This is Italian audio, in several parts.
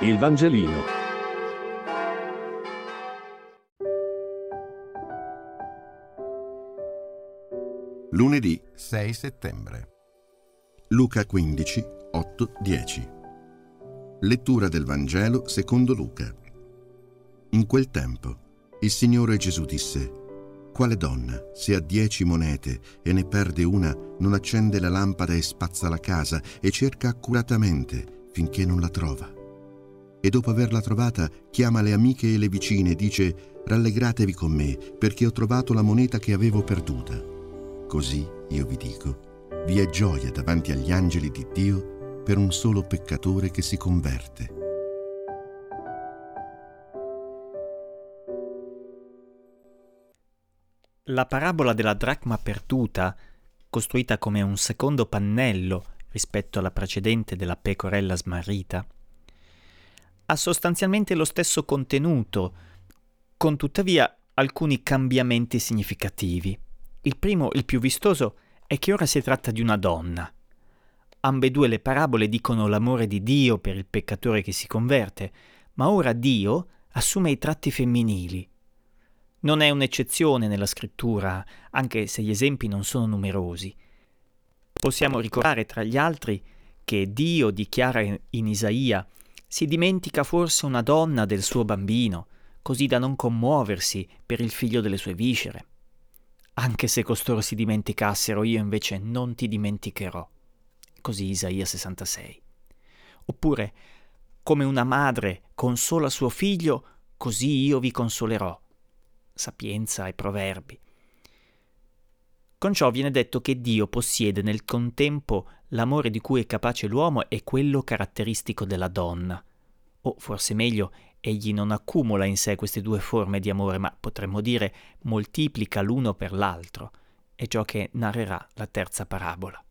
Il Vangelino. Lunedì 6 settembre. Luca 15, 8, 10. Lettura del Vangelo secondo Luca. In quel tempo il Signore Gesù disse, Quale donna, se ha dieci monete e ne perde una, non accende la lampada e spazza la casa e cerca accuratamente finché non la trova? E dopo averla trovata chiama le amiche e le vicine e dice rallegratevi con me perché ho trovato la moneta che avevo perduta. Così, io vi dico, vi è gioia davanti agli angeli di Dio per un solo peccatore che si converte. La parabola della dracma perduta, costruita come un secondo pannello rispetto alla precedente della pecorella smarrita, ha sostanzialmente lo stesso contenuto, con tuttavia alcuni cambiamenti significativi. Il primo, il più vistoso, è che ora si tratta di una donna. Ambedue le parabole dicono l'amore di Dio per il peccatore che si converte, ma ora Dio assume i tratti femminili. Non è un'eccezione nella scrittura, anche se gli esempi non sono numerosi. Possiamo ricordare tra gli altri che Dio dichiara in Isaia si dimentica forse una donna del suo bambino, così da non commuoversi per il figlio delle sue viscere. Anche se costoro si dimenticassero, io invece non ti dimenticherò. Così Isaia 66. Oppure, come una madre consola suo figlio, così io vi consolerò. Sapienza e Proverbi. Con ciò viene detto che Dio possiede nel contempo l'amore di cui è capace l'uomo e quello caratteristico della donna. O forse meglio, egli non accumula in sé queste due forme di amore, ma potremmo dire moltiplica l'uno per l'altro. È ciò che narrerà la terza parabola.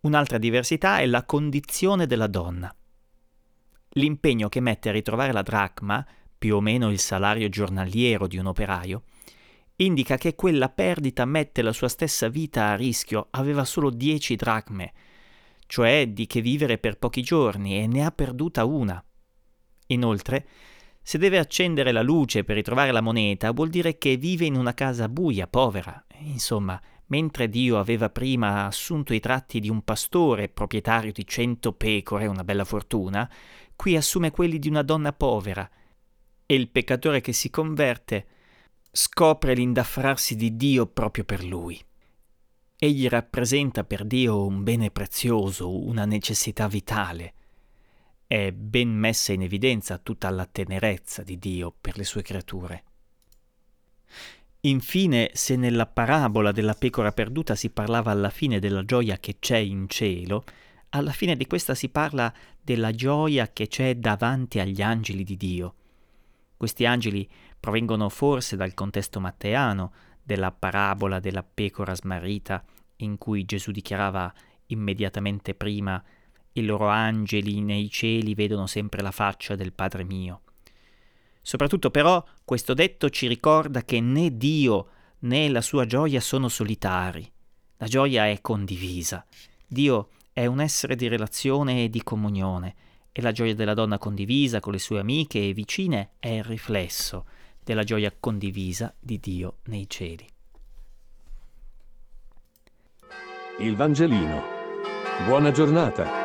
Un'altra diversità è la condizione della donna. L'impegno che mette a ritrovare la dracma, più o meno il salario giornaliero di un operaio, indica che quella perdita mette la sua stessa vita a rischio, aveva solo dieci dracme, cioè di che vivere per pochi giorni e ne ha perduta una. Inoltre, se deve accendere la luce per ritrovare la moneta, vuol dire che vive in una casa buia, povera. Insomma, mentre Dio aveva prima assunto i tratti di un pastore, proprietario di cento pecore, una bella fortuna, qui assume quelli di una donna povera. E il peccatore che si converte scopre l'indaffrarsi di Dio proprio per lui. Egli rappresenta per Dio un bene prezioso, una necessità vitale. È ben messa in evidenza tutta la tenerezza di Dio per le sue creature. Infine, se nella parabola della pecora perduta si parlava alla fine della gioia che c'è in cielo, alla fine di questa si parla della gioia che c'è davanti agli angeli di Dio. Questi angeli provengono forse dal contesto matteano della parabola della pecora smarrita, in cui Gesù dichiarava immediatamente prima i loro angeli nei cieli vedono sempre la faccia del Padre mio. Soprattutto però questo detto ci ricorda che né Dio né la sua gioia sono solitari. La gioia è condivisa. Dio è un essere di relazione e di comunione e la gioia della donna condivisa con le sue amiche e vicine è il riflesso della gioia condivisa di Dio nei cieli. Il Vangelino. Buona giornata.